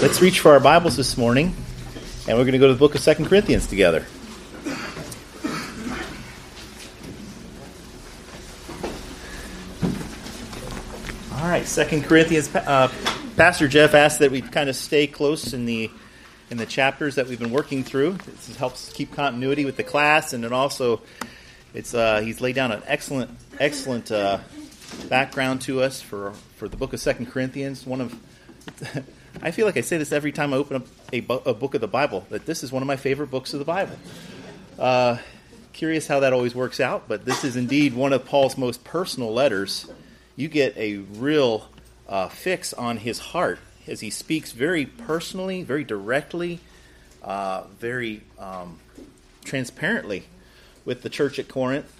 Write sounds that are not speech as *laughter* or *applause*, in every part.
Let's reach for our Bibles this morning, and we're going to go to the book of Second Corinthians together. All right, Second Corinthians. Uh, Pastor Jeff asked that we kind of stay close in the in the chapters that we've been working through. This helps keep continuity with the class, and it also it's uh, he's laid down an excellent excellent uh, background to us for for the book of Second Corinthians. One of I feel like I say this every time I open up a, a, book of the Bible that this is one of my favorite books of the Bible. Uh, curious how that always works out, but this is indeed one of Paul's most personal letters. You get a real uh, fix on his heart as he speaks very personally, very directly, uh, very um, transparently with the church at Corinth.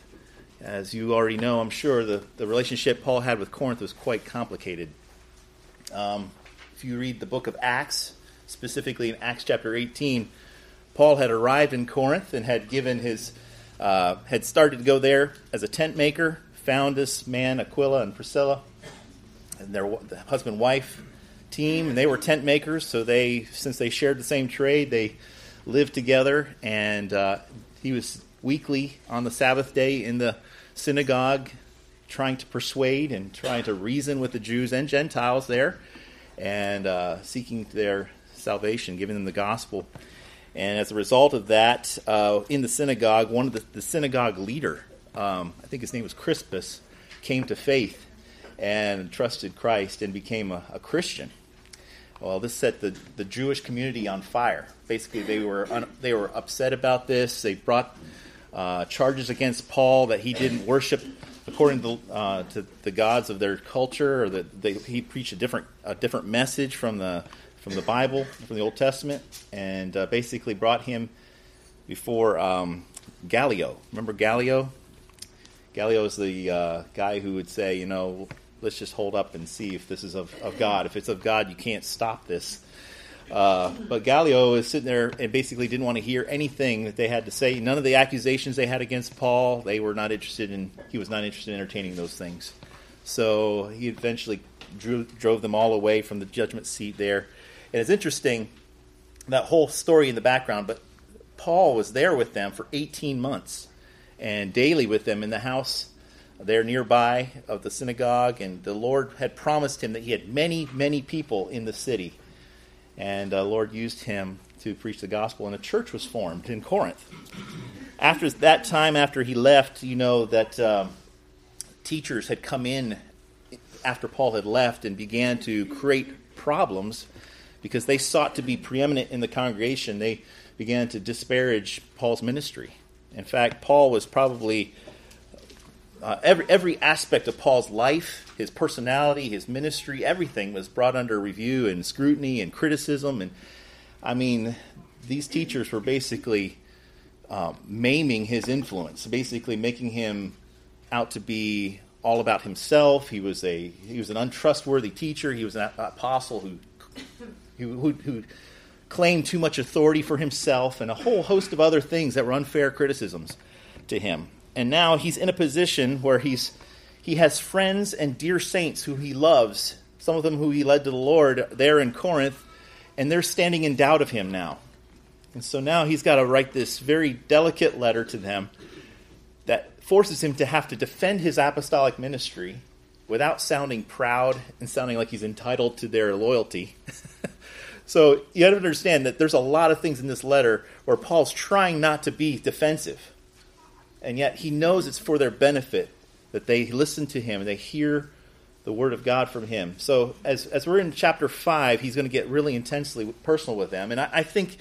As you already know, I'm sure the, the relationship Paul had with Corinth was quite complicated. Um, if you read the book of Acts, specifically in Acts chapter 18, Paul had arrived in Corinth and had given his, uh, had started to go there as a tent maker, found this man, Aquila and Priscilla, and their the husband wife team, and they were tent makers. So they, since they shared the same trade, they lived together. And uh, he was weekly on the Sabbath day in the synagogue, trying to persuade and trying to reason with the Jews and Gentiles there and uh, seeking their salvation, giving them the gospel. And as a result of that, uh, in the synagogue, one of the, the synagogue leader, um, I think his name was Crispus, came to faith and trusted Christ and became a, a Christian. Well, this set the, the Jewish community on fire. Basically, they were un, they were upset about this. They brought uh, charges against Paul that he didn't worship according to, uh, to the gods of their culture, or that they, he preached a different a different message from the from the Bible, from the Old Testament, and uh, basically brought him before um, Gallio. Remember Gallio? Gallio is the uh, guy who would say, you know, let's just hold up and see if this is of, of God. If it's of God, you can't stop this. Uh, but Gallio is sitting there and basically didn't want to hear anything that they had to say. None of the accusations they had against Paul, they were not interested in. He was not interested in entertaining those things. So he eventually drew, drove them all away from the judgment seat there. And it's interesting that whole story in the background. But Paul was there with them for 18 months and daily with them in the house there nearby of the synagogue. And the Lord had promised him that he had many, many people in the city and uh, Lord used him to preach the gospel, and a church was formed in Corinth. After that time, after he left, you know that um, teachers had come in after Paul had left and began to create problems because they sought to be preeminent in the congregation. They began to disparage Paul's ministry. In fact, Paul was probably uh, every every aspect of Paul's life, his personality, his ministry, everything was brought under review and scrutiny and criticism. And I mean, these teachers were basically uh, maiming his influence, basically making him out to be all about himself. He was a he was an untrustworthy teacher. He was an apostle who, who, who claimed too much authority for himself, and a whole host of other things that were unfair criticisms to him and now he's in a position where he's he has friends and dear saints who he loves, some of them who he led to the Lord there in Corinth, and they're standing in doubt of him now. And so now he's got to write this very delicate letter to them that forces him to have to defend his apostolic ministry without sounding proud and sounding like he's entitled to their loyalty. *laughs* so you have to understand that there's a lot of things in this letter where Paul's trying not to be defensive and yet he knows it's for their benefit that they listen to him and they hear the word of God from him. So as as we're in chapter five, he's going to get really intensely personal with them, and I, I think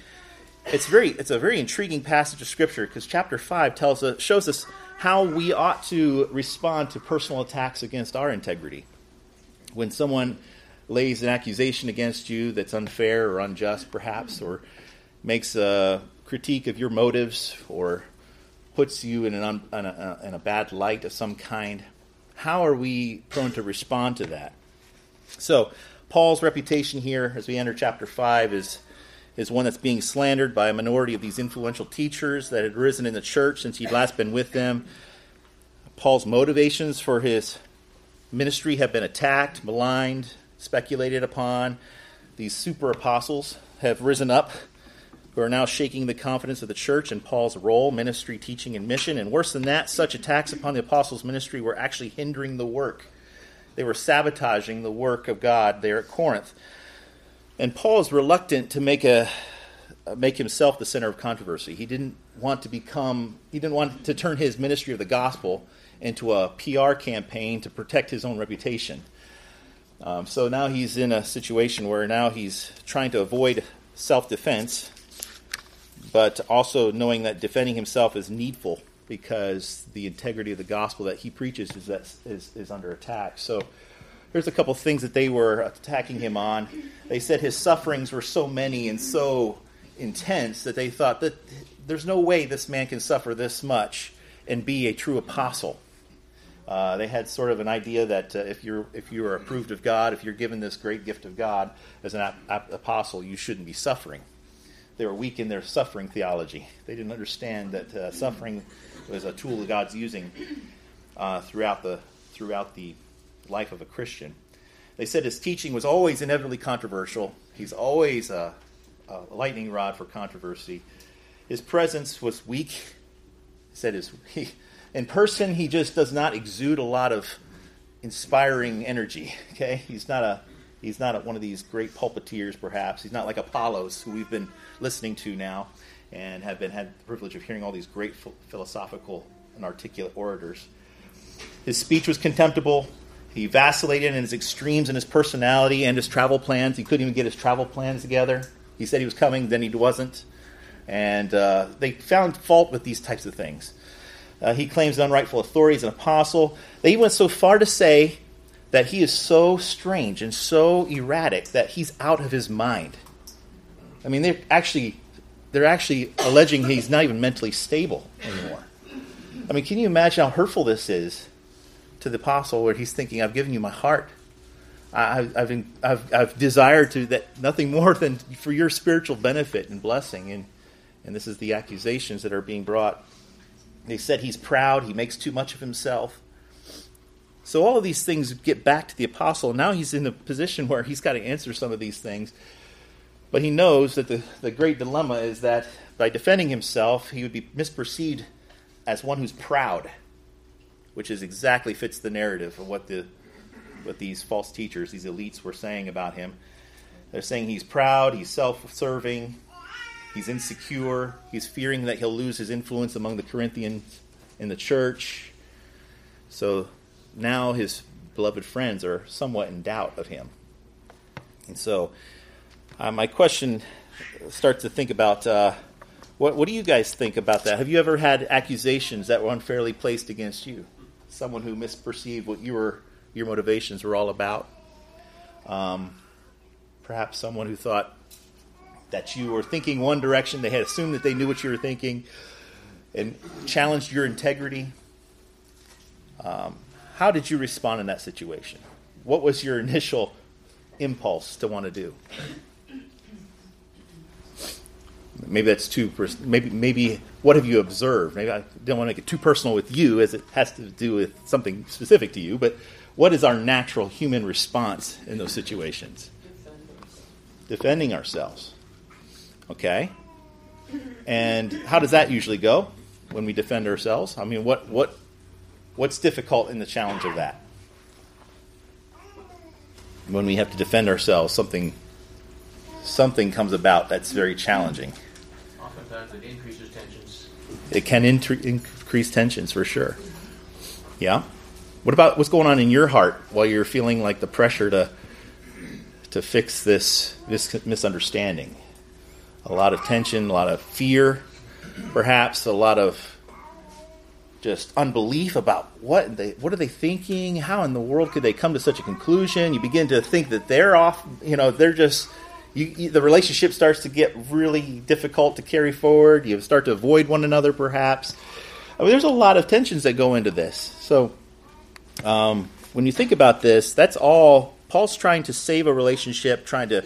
it's very it's a very intriguing passage of scripture because chapter five tells us shows us how we ought to respond to personal attacks against our integrity. When someone lays an accusation against you that's unfair or unjust, perhaps, or makes a critique of your motives or puts you in, an in, a, in a bad light of some kind, how are we prone to respond to that? So, Paul's reputation here, as we enter chapter 5, is, is one that's being slandered by a minority of these influential teachers that had risen in the church since he'd last been with them. Paul's motivations for his ministry have been attacked, maligned, speculated upon. these super apostles have risen up who are now shaking the confidence of the church in Paul's role, ministry, teaching, and mission. And worse than that, such attacks upon the apostles' ministry were actually hindering the work. They were sabotaging the work of God there at Corinth. And Paul is reluctant to make a make himself the center of controversy. He didn't want to become he didn't want to turn his ministry of the gospel into a PR campaign to protect his own reputation. Um, so now he's in a situation where now he's trying to avoid self defense but also knowing that defending himself is needful because the integrity of the gospel that he preaches is, that, is, is under attack. So here's a couple things that they were attacking him on. They said his sufferings were so many and so intense that they thought that there's no way this man can suffer this much and be a true apostle. Uh, they had sort of an idea that uh, if you're if you are approved of God, if you're given this great gift of God as an ap- ap- apostle, you shouldn't be suffering they were weak in their suffering theology. They didn't understand that uh, suffering was a tool that God's using uh, throughout the throughout the life of a Christian. They said his teaching was always inevitably controversial. He's always a, a lightning rod for controversy. His presence was weak. Said his he, in person he just does not exude a lot of inspiring energy. Okay, he's not a He's not one of these great pulpiteers, perhaps. He's not like Apollos, who we've been listening to now and have been had the privilege of hearing all these great philosophical and articulate orators. His speech was contemptible. He vacillated in his extremes in his personality and his travel plans. He couldn't even get his travel plans together. He said he was coming, then he wasn't. And uh, they found fault with these types of things. Uh, he claims unrightful authority as an apostle. They went so far to say that he is so strange and so erratic that he's out of his mind. I mean, they're actually they're actually alleging he's not even mentally stable anymore. I mean, can you imagine how hurtful this is to the apostle, where he's thinking, "I've given you my heart. I, have I've, I've desired to that nothing more than for your spiritual benefit and blessing." And and this is the accusations that are being brought. They said he's proud. He makes too much of himself. So all of these things get back to the apostle. Now he's in a position where he's got to answer some of these things. But he knows that the, the great dilemma is that by defending himself, he would be misperceived as one who's proud, which is exactly fits the narrative of what the what these false teachers, these elites, were saying about him. They're saying he's proud, he's self-serving, he's insecure, he's fearing that he'll lose his influence among the Corinthians in the church. So now his beloved friends are somewhat in doubt of him. And so, uh, my question starts to think about uh, what, what do you guys think about that? Have you ever had accusations that were unfairly placed against you? Someone who misperceived what you were, your motivations were all about? Um, perhaps someone who thought that you were thinking one direction, they had assumed that they knew what you were thinking, and challenged your integrity. Um, how did you respond in that situation? What was your initial impulse to want to do? Maybe that's too. Maybe maybe what have you observed? Maybe I don't want to make it too personal with you, as it has to do with something specific to you. But what is our natural human response in those situations? Defending ourselves. Okay. And how does that usually go when we defend ourselves? I mean, what what What's difficult in the challenge of that? When we have to defend ourselves, something something comes about that's very challenging. Oftentimes, it increases tensions. It can increase tensions for sure. Yeah. What about what's going on in your heart while you're feeling like the pressure to to fix this this misunderstanding? A lot of tension, a lot of fear, perhaps a lot of just unbelief about what they what are they thinking? How in the world could they come to such a conclusion? You begin to think that they're off. You know, they're just. You, you, the relationship starts to get really difficult to carry forward. You start to avoid one another, perhaps. I mean, there's a lot of tensions that go into this. So, um, when you think about this, that's all Paul's trying to save a relationship, trying to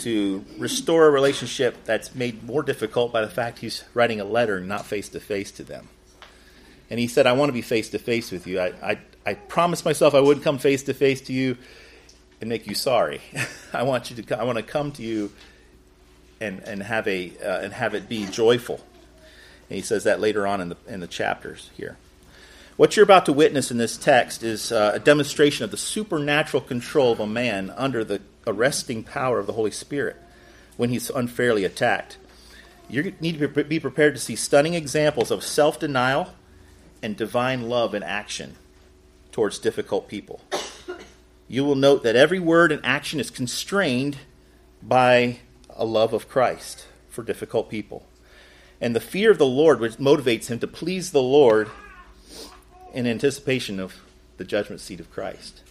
to restore a relationship that's made more difficult by the fact he's writing a letter, not face to face to them and he said, I want to be face to face with you. I, I, I promised myself I wouldn't come face to face to you. and make you sorry. *laughs* I want you to I want to come to you and and have a uh, and have it be joyful. And he says that later on in the in the chapters here. What you're about to witness in this text is uh, a demonstration of the supernatural control of a man under the arresting power of the Holy Spirit when he's unfairly attacked. You need to be prepared to see stunning examples of self denial and divine love in action towards difficult people. You will note that every word and action is constrained by a love of Christ for difficult people. And the fear of the Lord, which motivates him to please the Lord in anticipation of the judgment seat of Christ.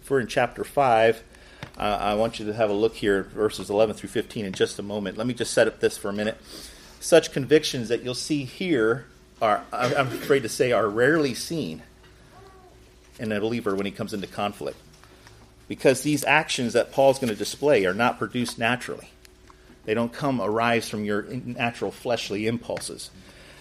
If we're in chapter 5, uh, I want you to have a look here, verses 11 through 15, in just a moment. Let me just set up this for a minute. Such convictions that you'll see here are, I'm afraid to say, are rarely seen in a believer when he comes into conflict. Because these actions that Paul's going to display are not produced naturally. They don't come arise from your natural fleshly impulses.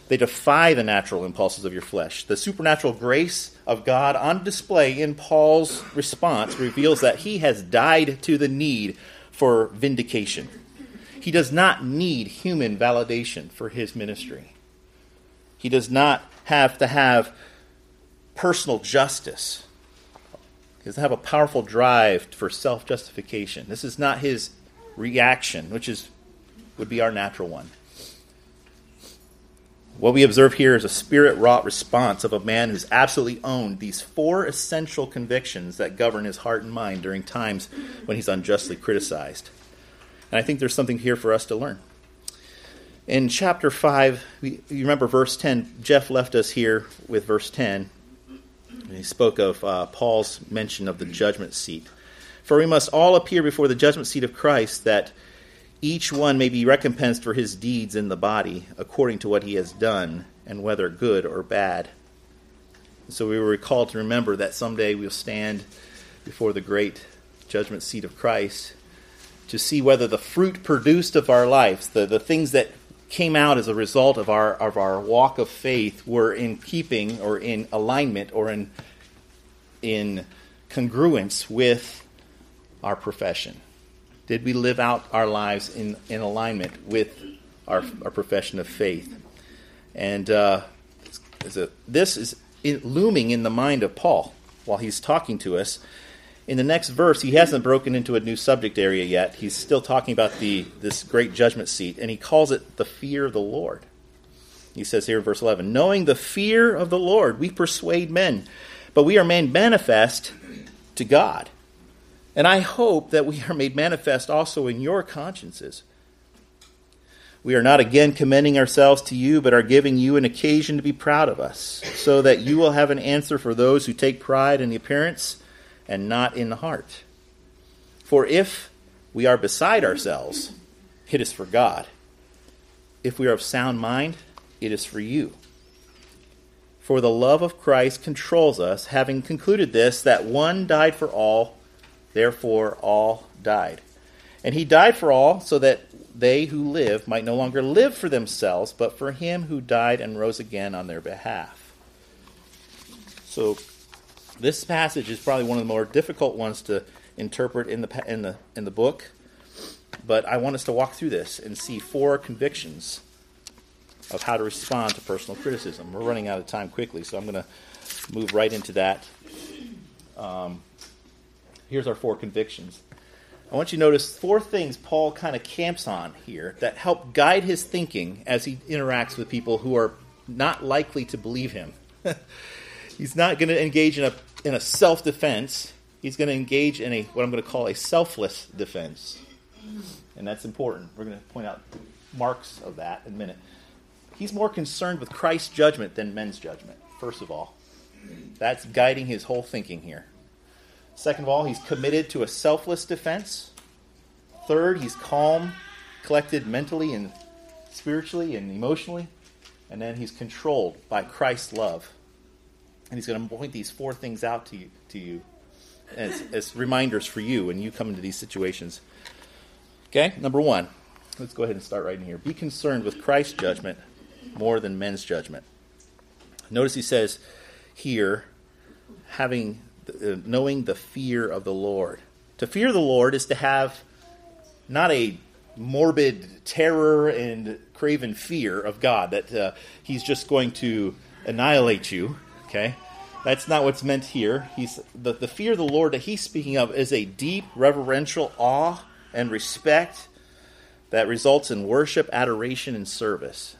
They defy the natural impulses of your flesh. The supernatural grace of God on display in Paul's response reveals that he has died to the need for vindication. He does not need human validation for his ministry. He does not have to have personal justice. He doesn't have a powerful drive for self justification. This is not his reaction, which is would be our natural one. What we observe here is a spirit wrought response of a man who's absolutely owned these four essential convictions that govern his heart and mind during times when he's unjustly criticized. And I think there's something here for us to learn. In chapter 5, you remember verse 10, Jeff left us here with verse 10. he spoke of uh, Paul's mention of the judgment seat. For we must all appear before the judgment seat of Christ that each one may be recompensed for his deeds in the body, according to what he has done, and whether good or bad. So we were called to remember that someday we'll stand before the great judgment seat of Christ to see whether the fruit produced of our lives, the, the things that came out as a result of our of our walk of faith were in keeping or in alignment or in in congruence with our profession. Did we live out our lives in, in alignment with our, our profession of faith? And uh, this is looming in the mind of Paul while he's talking to us. In the next verse, he hasn't broken into a new subject area yet. He's still talking about the this great judgment seat, and he calls it the fear of the Lord. He says here in verse 11, Knowing the fear of the Lord, we persuade men, but we are made manifest to God. And I hope that we are made manifest also in your consciences. We are not again commending ourselves to you, but are giving you an occasion to be proud of us, so that you will have an answer for those who take pride in the appearance and not in the heart. For if we are beside ourselves, it is for God. If we are of sound mind, it is for you. For the love of Christ controls us, having concluded this, that one died for all Therefore, all died. And he died for all, so that they who live might no longer live for themselves, but for him who died and rose again on their behalf. So, this passage is probably one of the more difficult ones to interpret in the in the in the book. But I want us to walk through this and see four convictions of how to respond to personal criticism. We're running out of time quickly, so I'm going to move right into that. Um, here's our four convictions. I want you to notice four things Paul kind of camps on here that help guide his thinking as he interacts with people who are not likely to believe him. *laughs* He's not going to engage in a in a self defense. He's going to engage in a what I'm going to call a selfless defense, and that's important. We're going to point out marks of that in a minute. He's more concerned with Christ's judgment than men's judgment. First of all, that's guiding his whole thinking here. Second of all, he's committed to a selfless defense. Third, he's calm, collected mentally and spiritually and emotionally. And then he's controlled by Christ's love. And he's going to point these four things out to you, to you as, as reminders for you when you come into these situations. Okay, number one. Let's go ahead and start right in here. Be concerned with Christ's judgment more than men's judgment. Notice he says here, having uh, knowing the fear of the Lord. To fear the Lord is to have not a morbid terror and craven fear of God, that uh, He's just going to annihilate you. Okay? That's not what's meant here. He's the, the fear of the Lord that he's speaking of is a deep reverential awe and respect that results in worship, adoration, and service.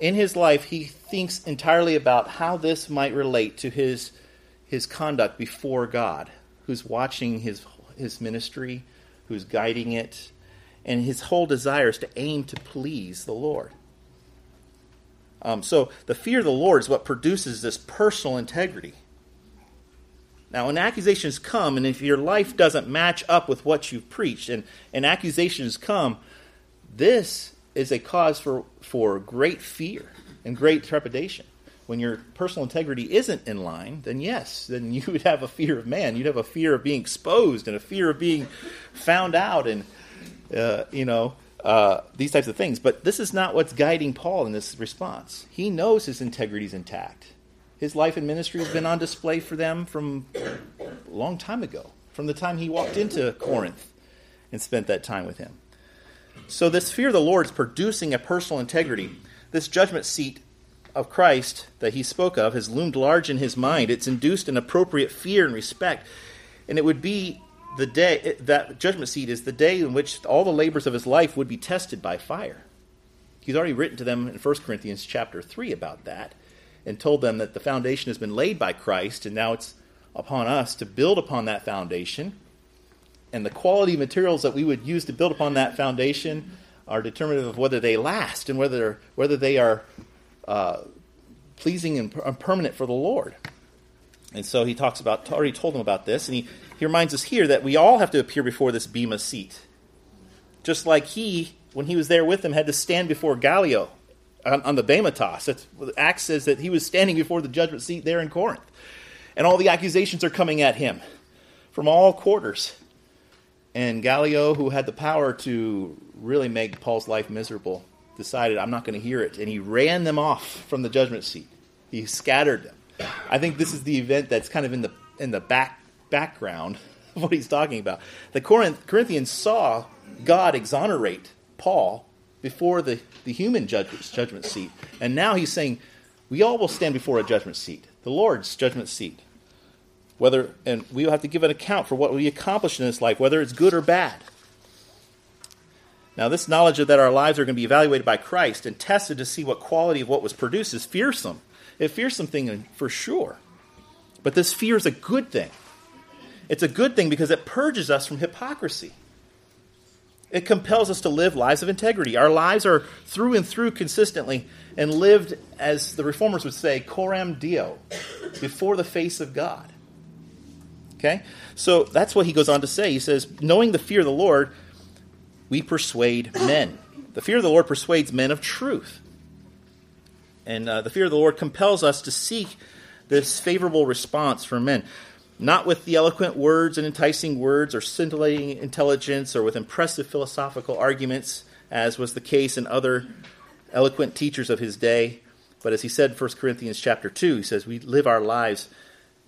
In his life, he thinks entirely about how this might relate to his, his conduct before God, who's watching his, his ministry, who's guiding it, and his whole desire is to aim to please the Lord. Um, so the fear of the Lord is what produces this personal integrity. Now, when accusations come, and if your life doesn't match up with what you've preached, and, and accusations come, this is a cause for, for great fear and great trepidation. When your personal integrity isn't in line, then yes, then *laughs* you would have a fear of man. You'd have a fear of being exposed and a fear of being found out, and uh, you know uh, these types of things. But this is not what's guiding Paul in this response. He knows his integrity is intact. His life and ministry has been on display for them from a long time ago, from the time he walked into Corinth and spent that time with him. So, this fear of the Lord is producing a personal integrity. This judgment seat of Christ that he spoke of has loomed large in his mind. It's induced an appropriate fear and respect. And it would be the day, that judgment seat is the day in which all the labors of his life would be tested by fire. He's already written to them in 1 Corinthians chapter 3 about that and told them that the foundation has been laid by Christ and now it's upon us to build upon that foundation and the quality materials that we would use to build upon that foundation are determinative of whether they last and whether whether they are uh, pleasing and permanent for the Lord. And so he talks about already told them about this, and he, he reminds us here that we all have to appear before this bema seat, just like he, when he was there with them, had to stand before Gallio on, on the Bematos. That's, Acts says that he was standing before the judgment seat there in Corinth, and all the accusations are coming at him from all quarters. And Gallio, who had the power to really make Paul's life miserable, decided, I'm not going to hear it. And he ran them off from the judgment seat. He scattered them. I think this is the event that's kind of in the, in the back, background of what he's talking about. The Corinth, Corinthians saw God exonerate Paul before the, the human judge's judgment seat. And now he's saying, we all will stand before a judgment seat, the Lord's judgment seat whether and we will have to give an account for what we accomplished in this life, whether it's good or bad. Now, this knowledge that our lives are going to be evaluated by Christ and tested to see what quality of what was produced is fearsome. It's a fearsome thing for sure. But this fear is a good thing. It's a good thing because it purges us from hypocrisy. It compels us to live lives of integrity. Our lives are through and through consistently and lived, as the reformers would say, coram deo, before the face of God. Okay? So that's what he goes on to say. He says, knowing the fear of the Lord, we persuade men. The fear of the Lord persuades men of truth. And uh, the fear of the Lord compels us to seek this favorable response from men. Not with the eloquent words and enticing words or scintillating intelligence or with impressive philosophical arguments, as was the case in other eloquent teachers of his day. But as he said in 1 Corinthians chapter 2, he says, We live our lives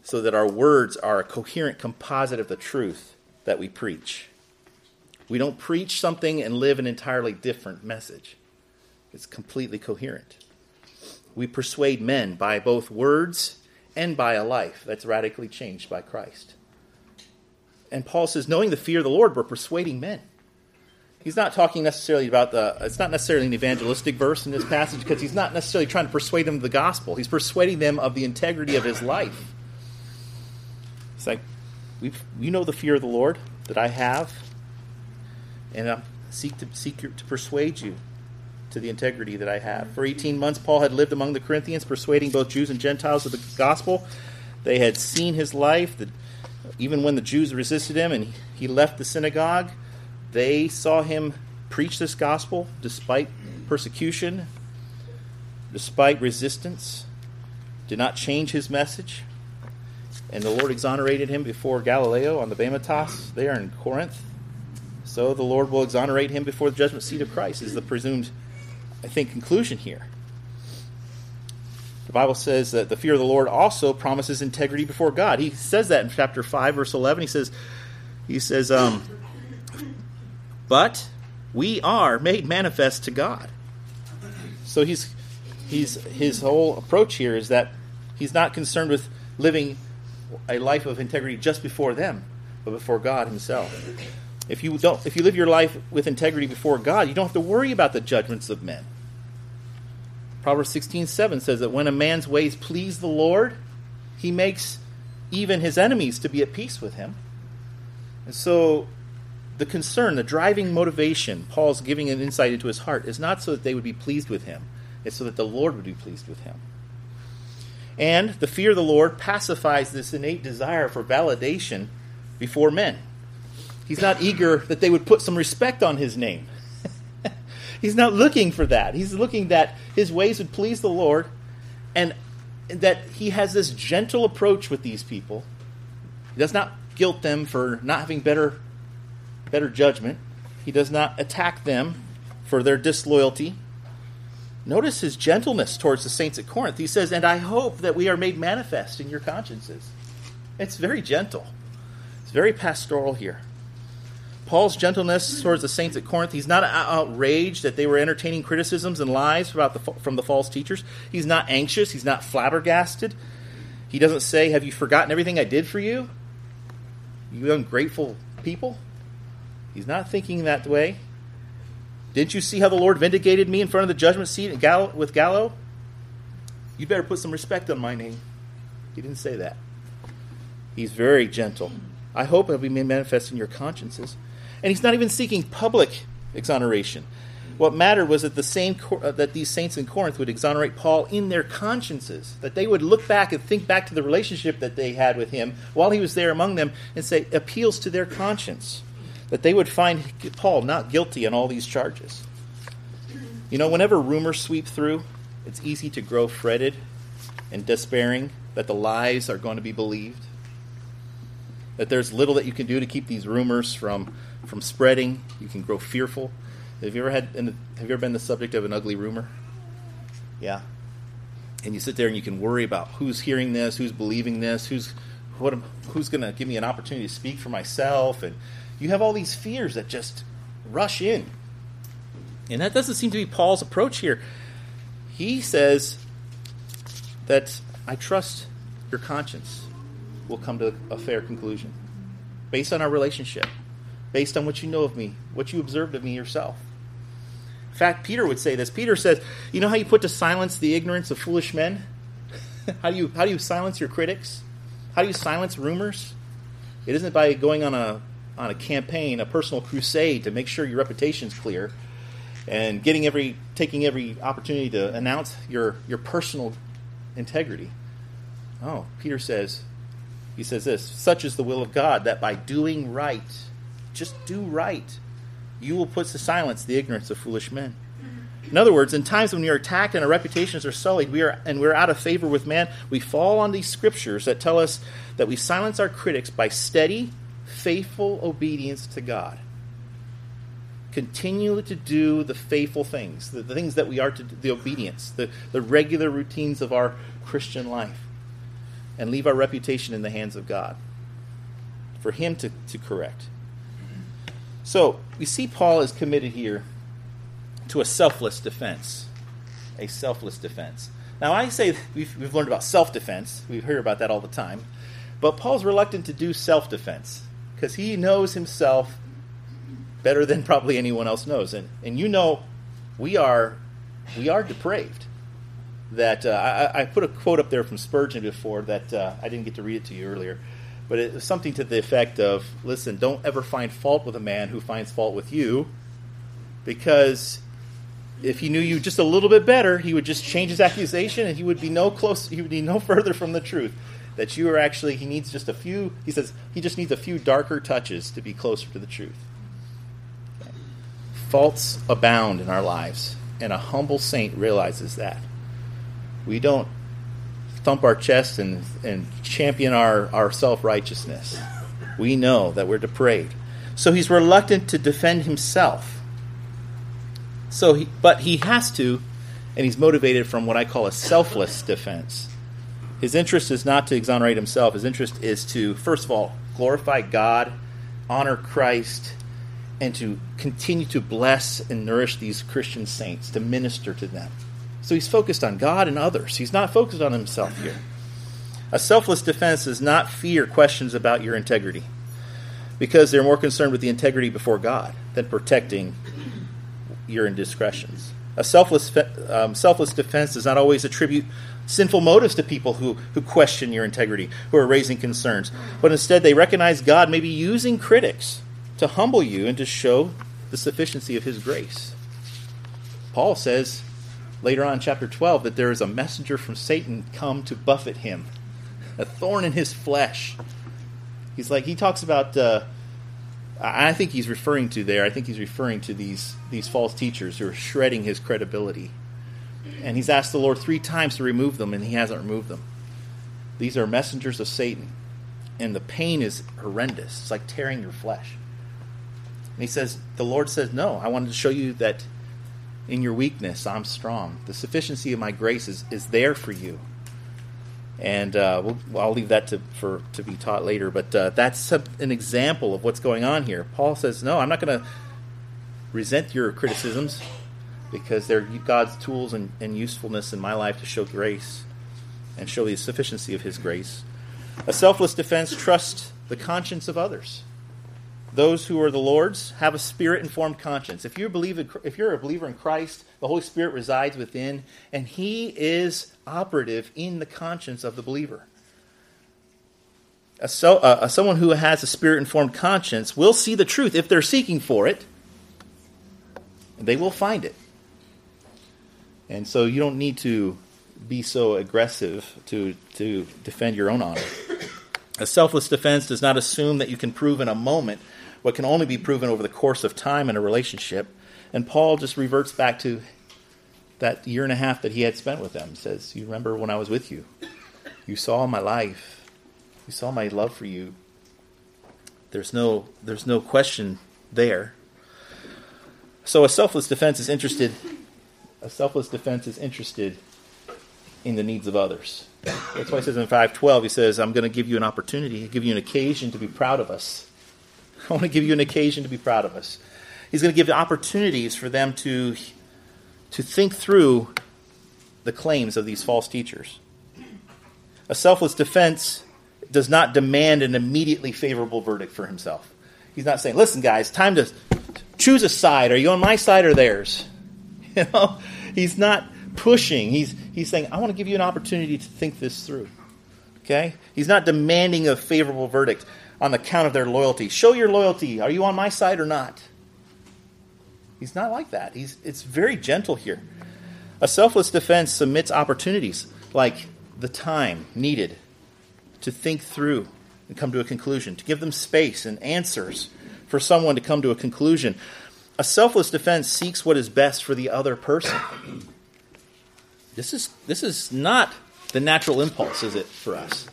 so that our words are a coherent composite of the truth that we preach. We don't preach something and live an entirely different message. It's completely coherent. We persuade men by both words and by a life that's radically changed by Christ. And Paul says, knowing the fear of the Lord, we're persuading men. He's not talking necessarily about the, it's not necessarily an evangelistic verse in this passage because he's not necessarily trying to persuade them of the gospel. He's persuading them of the integrity of his life it's like, we you know the fear of the Lord that I have, and I seek to seek to persuade you to the integrity that I have. For 18 months, Paul had lived among the Corinthians, persuading both Jews and Gentiles of the gospel. They had seen his life, even when the Jews resisted him and he left the synagogue, they saw him preach this gospel despite persecution, despite resistance, did not change his message. And the Lord exonerated him before Gallio on the Bematos there in Corinth. So the Lord will exonerate him before the judgment seat of Christ, is the presumed, I think, conclusion here. The Bible says that the fear of the Lord also promises integrity before God. He says that in chapter 5, verse 11. He says, He says, um, but we are made manifest to God. So he's he's his whole approach here is that he's not concerned with living a life of integrity just before them, but before God Himself. If you don't, if you live your life with integrity before God, you don't have to worry about the judgments of men. Proverbs sixteen seven says that when a man's ways please the Lord, he makes even his enemies to be at peace with him. And so the concern, the driving motivation, Paul's giving an insight into his heart, is not so that they would be pleased with him, it's so that the Lord would be pleased with him. And the fear of the Lord pacifies this innate desire for validation before men. He's not eager that they would put some respect on his name. *laughs* He's not looking for that. He's looking that his ways would please the Lord and that he has this gentle approach with these people. He does not guilt them for not having better better judgment. He does not attack them for their disloyalty. Notice his gentleness towards the saints at Corinth. He says, And I hope that we are made manifest in your consciences. It's very gentle, it's very pastoral here. Paul's gentleness towards the saints at Corinth, he's not outraged that they were entertaining criticisms and lies about the, from the false teachers. He's not anxious. He's not flabbergasted. He doesn't say, Have you forgotten everything I did for you? You ungrateful people? He's not thinking that way. Didn't you see how the Lord vindicated me in front of the judgment seat with Gallio? You better put some respect on my name. He didn't say that. He's very gentle. I hope it'll be manifest in your consciences. And he's not even seeking public exoneration. What mattered was that the same uh, that these saints in Corinth would exonerate Paul in their consciences, that they would look back and think back to the relationship that they had with him while he was there among them and say appeals to their conscience that they would find Paul not guilty on all these charges. You know, whenever rumors sweep through, it's easy to grow fretted and despairing that the lies are going to be believed. That there's little that you can do to keep these rumors from, from spreading. You can grow fearful. Have you ever had have you ever been the subject of an ugly rumor? Yeah. And you sit there and you can worry about who's hearing this, who's believing this, who's what who's going to give me an opportunity to speak for myself and you have all these fears that just rush in. And that doesn't seem to be Paul's approach here. He says that I trust your conscience will come to a fair conclusion based on our relationship, based on what you know of me, what you observed of me yourself. In fact, Peter would say this. Peter says, "You know how you put to silence the ignorance of foolish men? *laughs* how do you how do you silence your critics? How do you silence rumors? It isn't by going on a on a campaign, a personal crusade to make sure your reputation's clear, and getting every taking every opportunity to announce your your personal integrity. Oh, Peter says, he says this: such is the will of God that by doing right, just do right, you will put to silence the ignorance of foolish men. In other words, in times when we are attacked and our reputations are sullied, we are and we're out of favor with man, we fall on these scriptures that tell us that we silence our critics by steady faithful obedience to God. Continue to do the faithful things, the, the things that we are to do, the obedience, the, the regular routines of our Christian life, and leave our reputation in the hands of God for Him to, to correct. So, we see Paul is committed here to a selfless defense. A selfless defense. Now, I say we've, we've learned about self defense, we hear about that all the time, but Paul's reluctant to do self defense because he knows himself better than probably anyone else knows. And, and you know, we are, we are depraved. That uh, I, I, put a quote up there from Spurgeon before that uh, I didn't get to read it to you earlier, but it was something to the effect of listen, don't ever find fault with a man who finds fault with you, because if he knew you just a little bit better, he would just change his accusation and he would be no close, he would be no *laughs* further from the truth that you are actually, he needs just a few, he says, he just needs a few darker touches to be closer to the truth. Okay. Faults abound in our lives, and a humble saint realizes that. We don't thump our chest and, and champion our, our self righteousness. We know that we're depraved. So he's reluctant to defend himself. So he, but he has to, and he's motivated from what I call a selfless defense. His interest is not to exonerate himself. His interest is to, first of all, glorify God honor Christ and to continue to bless and nourish these Christian saints, to minister to them. So he's focused on God and others. He's not focused on himself here. A selfless defense does not fear questions about your integrity because they're more concerned with the integrity before God than protecting your indiscretions. A selfless, um, selfless defense does not always attribute sinful motives to people who, who question your integrity, who are raising concerns, but instead they recognize God may be using critics to humble you and to show the sufficiency of His grace. Paul says later on in chapter 12 that there is a messenger from Satan come to buffet him, a thorn in his flesh. He's like, he talks about. Uh, I think he's referring to there. I think he's referring to these these false teachers who are shredding his credibility. And he's asked the Lord three times to remove them, and he hasn't removed them. These are messengers of Satan, and the pain is horrendous. It's like tearing your flesh. And he says, the Lord says, No, I wanted to show you that in your weakness I'm strong. The sufficiency of my grace is, is there for you. And uh, we'll, I'll leave that to, for, to be taught later. But uh, that's a, an example of what's going on here. Paul says, No, I'm not going to resent your criticisms because they're God's tools and, and usefulness in my life to show grace and show the sufficiency of His grace. A selfless defense trusts the conscience of others those who are the Lord's have a spirit informed conscience. If you believe if you're a believer in Christ, the Holy Spirit resides within, and He is operative in the conscience of the believer. A so, uh, someone who has a spirit informed conscience will see the truth if they're seeking for it, they will find it. And so you don't need to be so aggressive to, to defend your own honor. A selfless defense does not assume that you can prove in a moment what can only be proven over the course of time in a relationship. And Paul just reverts back to that year and a half that he had spent with them. He says, You remember when I was with you? You saw my life. You saw my love for you. There's no there's no question there. So a selfless defense is interested a selfless defense is interested in the needs of others. That's why he says in 512, he says, I'm going to give you an opportunity, give you an occasion to be proud of us. I want to give you an occasion to be proud of us. He's going to give opportunities for them to, to think through the claims of these false teachers. A selfless defense does not demand an immediately favorable verdict for himself. He's not saying, listen, guys, time to choose a side. Are you on my side or theirs? *laughs* You know, he's not pushing. He's, he's saying, I want to give you an opportunity to think this through. Okay? He's not demanding a favorable verdict on the count of their loyalty. Show your loyalty. Are you on my side or not? He's not like that. He's, it's very gentle here. A selfless defense submits opportunities like the time needed to think through and come to a conclusion, to give them space and answers for someone to come to a conclusion. A selfless defense seeks what is best for the other person. This is, this is not the natural impulse, is it, for us?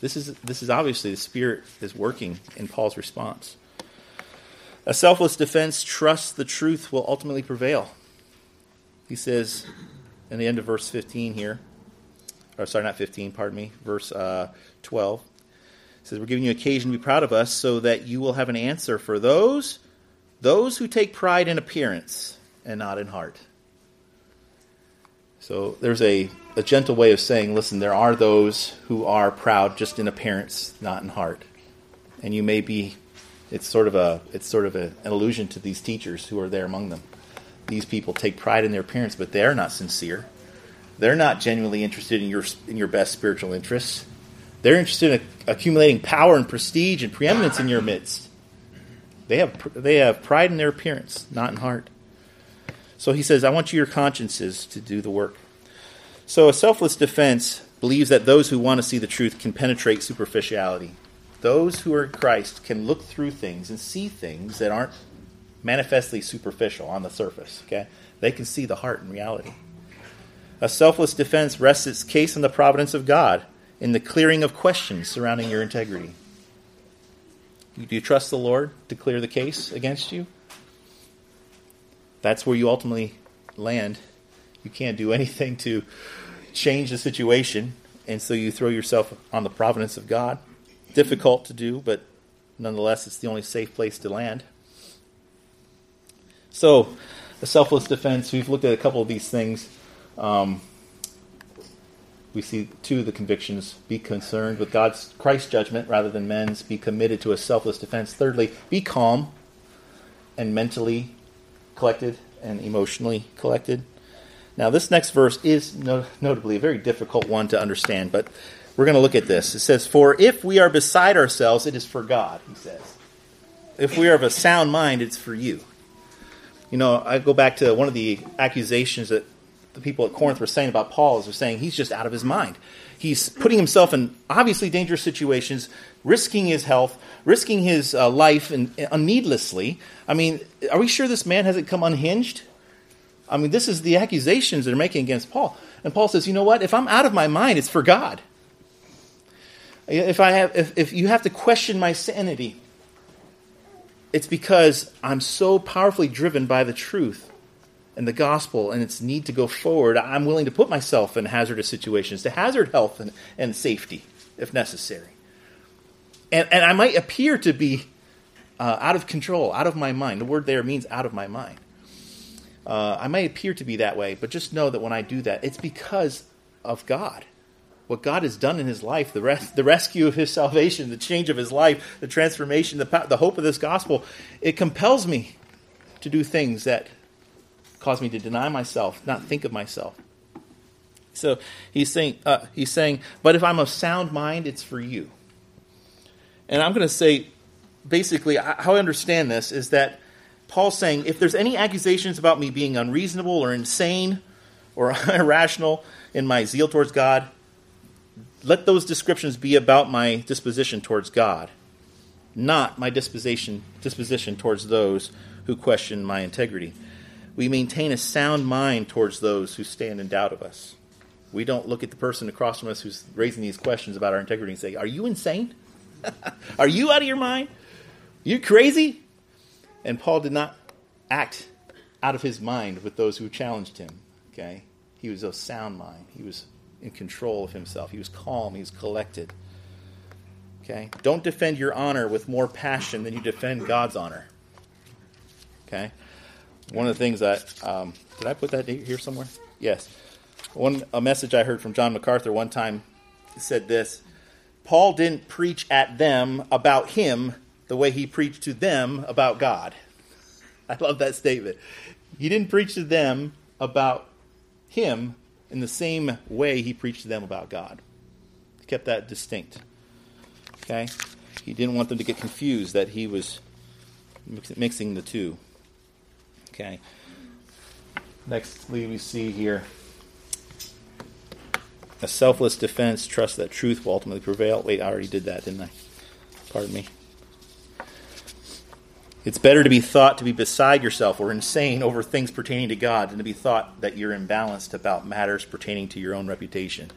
This is, this is obviously the Spirit is working in Paul's response. A selfless defense trusts the truth will ultimately prevail. He says in the end of verse 15 here, or sorry, not 15, pardon me, verse uh, 12. Says, We're giving you occasion to be proud of us so that you will have an answer for those, those who take pride in appearance and not in heart. So there's a a gentle way of saying, listen, there are those who are proud just in appearance, not in heart. And you may be it's sort of a it's sort of a, an allusion to these teachers who are there among them. These people take pride in their appearance, but they're not sincere. They're not genuinely interested in your in your best spiritual interests. They're interested in accumulating power and prestige and preeminence in your midst. They have they have pride in their appearance, not in heart. So he says, I want your consciences to do the work. So a selfless defense believes that those who want to see the truth can penetrate superficiality. Those who are in Christ can look through things and see things that aren't manifestly superficial on the surface. Okay? They can see the heart in reality. A selfless defense rests its case in the providence of God, in the clearing of questions surrounding your integrity. Do you trust the Lord to clear the case against you? That's where you ultimately land. You can't do anything to change the situation, and so you throw yourself on the providence of God. Difficult to do, but nonetheless, it's the only safe place to land. So, the selfless defense, we've looked at a couple of these things. Um, we see two of the convictions be concerned with God's Christ's judgment rather than men's, be committed to a selfless defense. Thirdly, be calm and mentally collected and emotionally collected. Now, this next verse is no- notably a very difficult one to understand, but we're going to look at this. It says, For if we are beside ourselves, it is for God, he says. If we are of a sound mind, it's for you. You know, I go back to one of the accusations that the people at Corinth were saying about Paul is they're saying he's just out of his mind. He's putting himself in obviously dangerous situations, risking his health, risking his uh, life and, uh, needlessly. I mean, are we sure this man hasn't come unhinged? I mean, this is the accusations they're making against Paul. And Paul says, you know what? If I'm out of my mind, it's for God. If I have, if, if you have to question my sanity, it's because I'm so powerfully driven by the truth and the gospel and its need to go forward. I'm willing to put myself in hazardous situations to hazard health and, and safety if necessary. And, and I might appear to be uh, out of control, out of my mind. The word there means out of my mind. Uh, I might appear to be that way, but just know that when I do that, it's because of God. What God has done in his life, the, res- the rescue of his salvation, the change of his life, the transformation, the, the hope of this gospel, it compels me to do things that cause me to deny myself, not think of myself. So he's saying, uh, he's saying, but if I'm of sound mind, it's for you. And I'm going to say, basically, how I understand this is that Paul's saying if there's any accusations about me being unreasonable or insane or *laughs* irrational in my zeal towards God, let those descriptions be about my disposition towards God, not my disposition disposition towards those who question my integrity. We maintain a sound mind towards those who stand in doubt of us. We don't look at the person across from us who's raising these questions about our integrity and say, Are you insane? *laughs* Are you out of your mind? You crazy? And Paul did not act out of his mind with those who challenged him. Okay? He was of sound mind. He was in control of himself. He was calm. He was collected. Okay? Don't defend your honor with more passion than you defend God's honor. Okay? One of the things that um, did I put that here somewhere? Yes. One a message I heard from John MacArthur one time said this: Paul didn't preach at them about him the way he preached to them about God. I love that statement. He didn't preach to them about him in the same way he preached to them about God. He kept that distinct. Okay? He didn't want them to get confused that he was mixing the two. Okay. Nextly, we see here a selfless defense, trust that truth will ultimately prevail. Wait, I already did that, didn't I? Pardon me. It's better to be thought to be beside yourself or insane over things pertaining to God than to be thought that you're imbalanced about matters pertaining to your own reputation.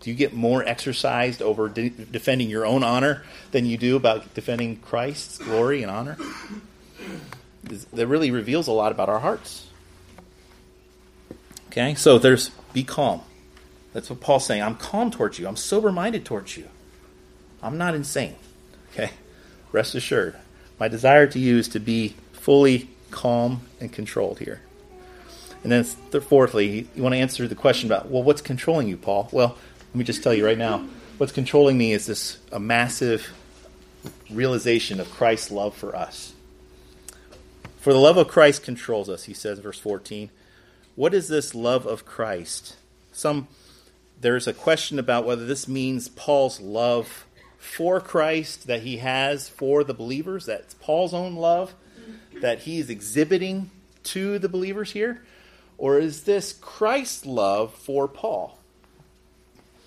Do you get more exercised over de- defending your own honor than you do about defending Christ's glory and honor? that really reveals a lot about our hearts. Okay, so there's be calm. That's what Paul's saying. I'm calm towards you. I'm sober minded towards you. I'm not insane. Okay, rest assured. My desire to you is to be fully calm and controlled here. And then, fourthly, you want to answer the question about, well, what's controlling you, Paul? Well, let me just tell you right now. What's controlling me is this a massive realization of Christ's love for us. For the love of Christ controls us, he says, verse 14. What is this love of Christ? Some there's a question about whether this means Paul's love for Christ that he has for the believers. That's Paul's own love that he's exhibiting to the believers here. Or is this Christ's love for Paul?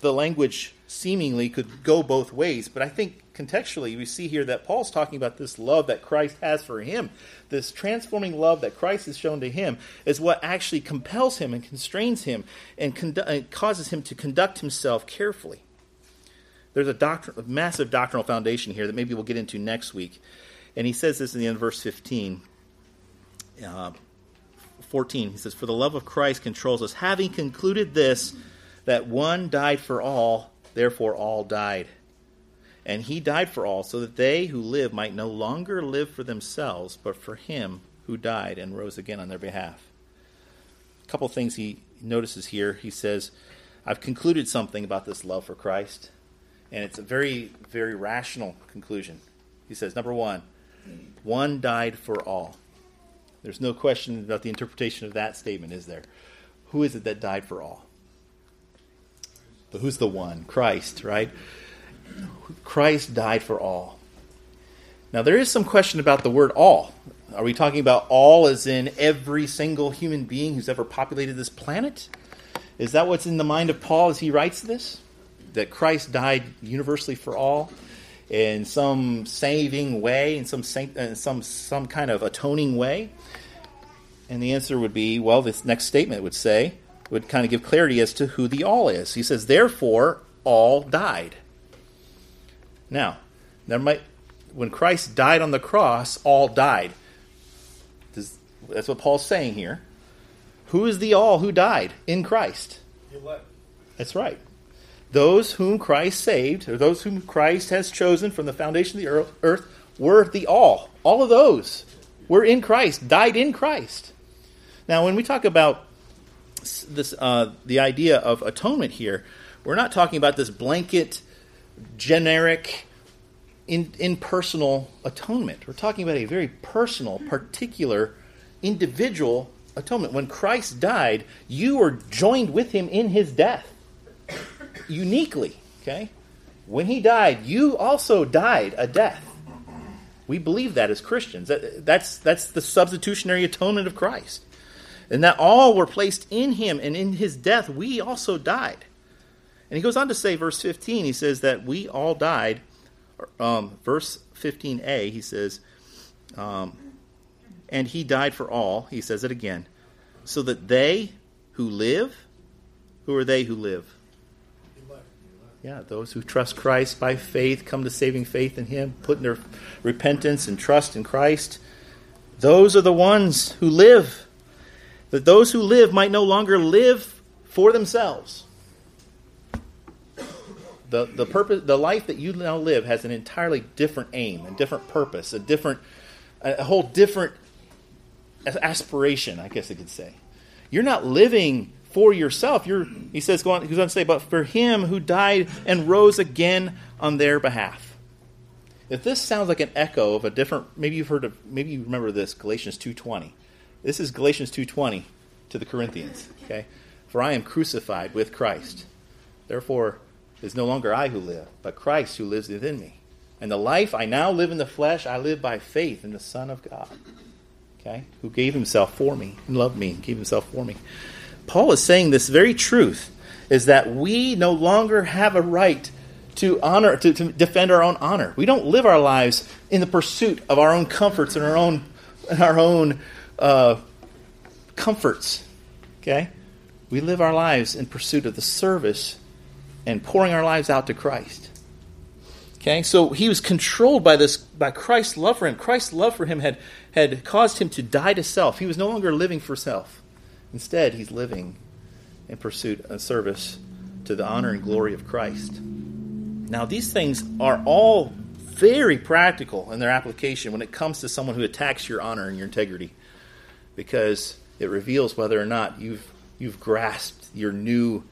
The language seemingly could go both ways, but I think contextually, we see here that Paul's talking about this love that Christ has for him. This transforming love that Christ has shown to him is what actually compels him and constrains him and, condu- and causes him to conduct himself carefully. There's a, doctrin- a massive doctrinal foundation here that maybe we'll get into next week. And he says this in the end of verse 15. Uh, 14, he says, For the love of Christ controls us, having concluded this, that one died for all, therefore all died And he died for all, so that they who live might no longer live for themselves, but for him who died and rose again on their behalf. A couple things he notices here. He says, I've concluded something about this love for Christ, and it's a very, very rational conclusion. He says, number one, one died for all. There's no question about the interpretation of that statement, is there? Who is it that died for all? But who's the one? Christ, right? Christ died for all. Now, there is some question about the word all. Are we talking about all as in every single human being who's ever populated this planet? Is that what's in the mind of Paul as he writes this? That Christ died universally for all in some saving way, in some, in some, some kind of atoning way? And the answer would be well, this next statement would say, would kind of give clarity as to who the all is. He says, therefore, all died. Now, there might, when Christ died on the cross, all died. Does, that's what Paul's saying here. Who is the all who died in Christ? That's right. Those whom Christ saved, or those whom Christ has chosen from the foundation of the earth, were the all. All of those were in Christ, died in Christ. Now, when we talk about this, uh, the idea of atonement here, we're not talking about this blanket generic, in, impersonal atonement. We're talking about a very personal, particular, individual atonement. When Christ died, you were joined with him in his death. Uniquely, okay? When he died, you also died a death. We believe that as Christians. That, that's, that's the substitutionary atonement of Christ. And that all were placed in him, and in his death, we also died. And he goes on to say, verse 15, he says that we all died. Um, verse 15a, he says, um, and he died for all. He says it again. So that they who live, who are they who live? Yeah, those who trust Christ by faith, come to saving faith in Him, put in their repentance and trust in Christ. Those are the ones who live. That those who live might no longer live for themselves the, the purpose the life that you now live has an entirely different aim a different purpose a different a whole different aspiration i guess i could say you're not living for yourself. You're he says go on, he goes on to say but for him who died and rose again on their behalf. If this sounds like an echo of a different maybe you've heard of maybe you remember this galatians 2.20 this is galatians 2.20 to the corinthians okay? For i am crucified with christ. Therefore it is no longer I who live, but Christ who lives within me. And the life I now live in the flesh, I live by faith in the Son of God, okay, who gave himself for me, and loved me, and gave himself for me. Paul is saying this very truth is that we no longer have a right to honor to, to defend our own honor. We don't live our lives in the pursuit of our own comforts and our own our own uh, comforts. Okay, we live our lives in pursuit of the service and pouring our lives out to Christ. Okay, so he was controlled by this by Christ's love for him. Christ's love for him had had caused him to die to self. He was no longer living for self. Instead, he's living in pursuit of service to the honor and glory of Christ. Now, these things are all very practical in their application when it comes to someone who attacks your honor and your integrity, because it reveals whether or not you've you've grasped your new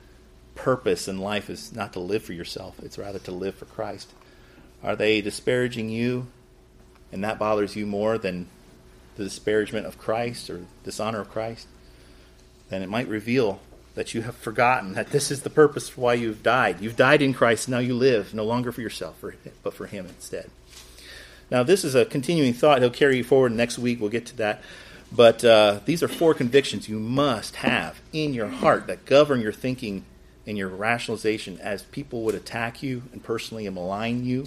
purpose in life is not to live for yourself, it's rather to live for Christ. Are they disparaging you and that bothers you more than the disparagement of Christ or dishonor of Christ? Then it might reveal that you have forgotten that this is the purpose for why you've died. You've died in Christ, now you live, no longer for yourself, but for Him instead. Now, this is a continuing thought. He'll carry you forward next week. We'll get to that. But uh, these are four convictions you must have in your heart that govern your thinking and your rationalization as people would attack you and personally malign you.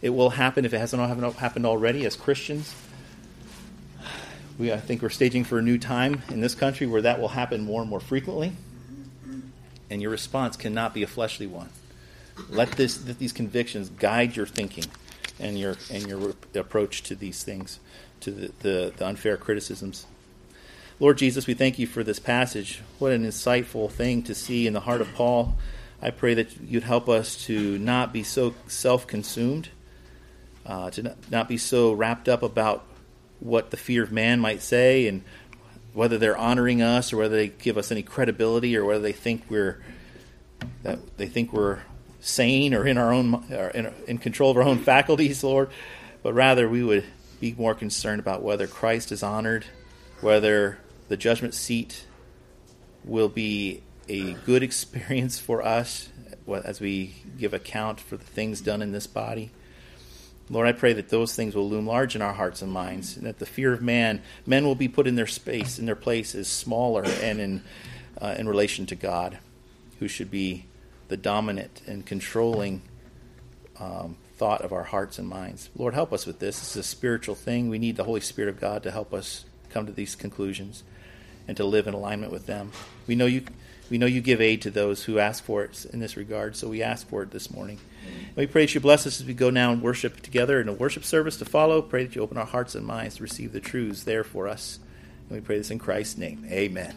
It will happen if it hasn't happened already as Christians. We, I think we're staging for a new time in this country where that will happen more and more frequently. And your response cannot be a fleshly one. Let, this, let these convictions guide your thinking and your, and your approach to these things, to the, the, the unfair criticisms. Lord Jesus, we thank you for this passage. What an insightful thing to see in the heart of Paul I pray that you'd help us to not be so self consumed, uh, to not be so wrapped up about what the fear of man might say and whether they're honoring us or whether they give us any credibility or whether they think we're that they think we're sane or in our own or in, in control of our own faculties, Lord, but rather we would be more concerned about whether Christ is honored, whether the judgment seat will be a good *laughs* experience for us as we give account for the things done in this body. Lord, I pray that those things will loom large in our hearts and minds, and that the fear of man, men will be put in their space, in their place, is smaller and in uh, in relation to God, who should be the dominant and controlling um, thought of our hearts and minds. Lord, help us with this. This is a spiritual thing. We need the Holy Spirit of God to help us come to these conclusions and to live in alignment with them. We know you we know you give aid to those who ask for it in this regard, so we ask for it this morning. And we pray that you bless us as we go now and worship together in a worship service to follow. Pray that you open our hearts and minds to receive the truths there for us. And we pray this in Christ's name. Amen.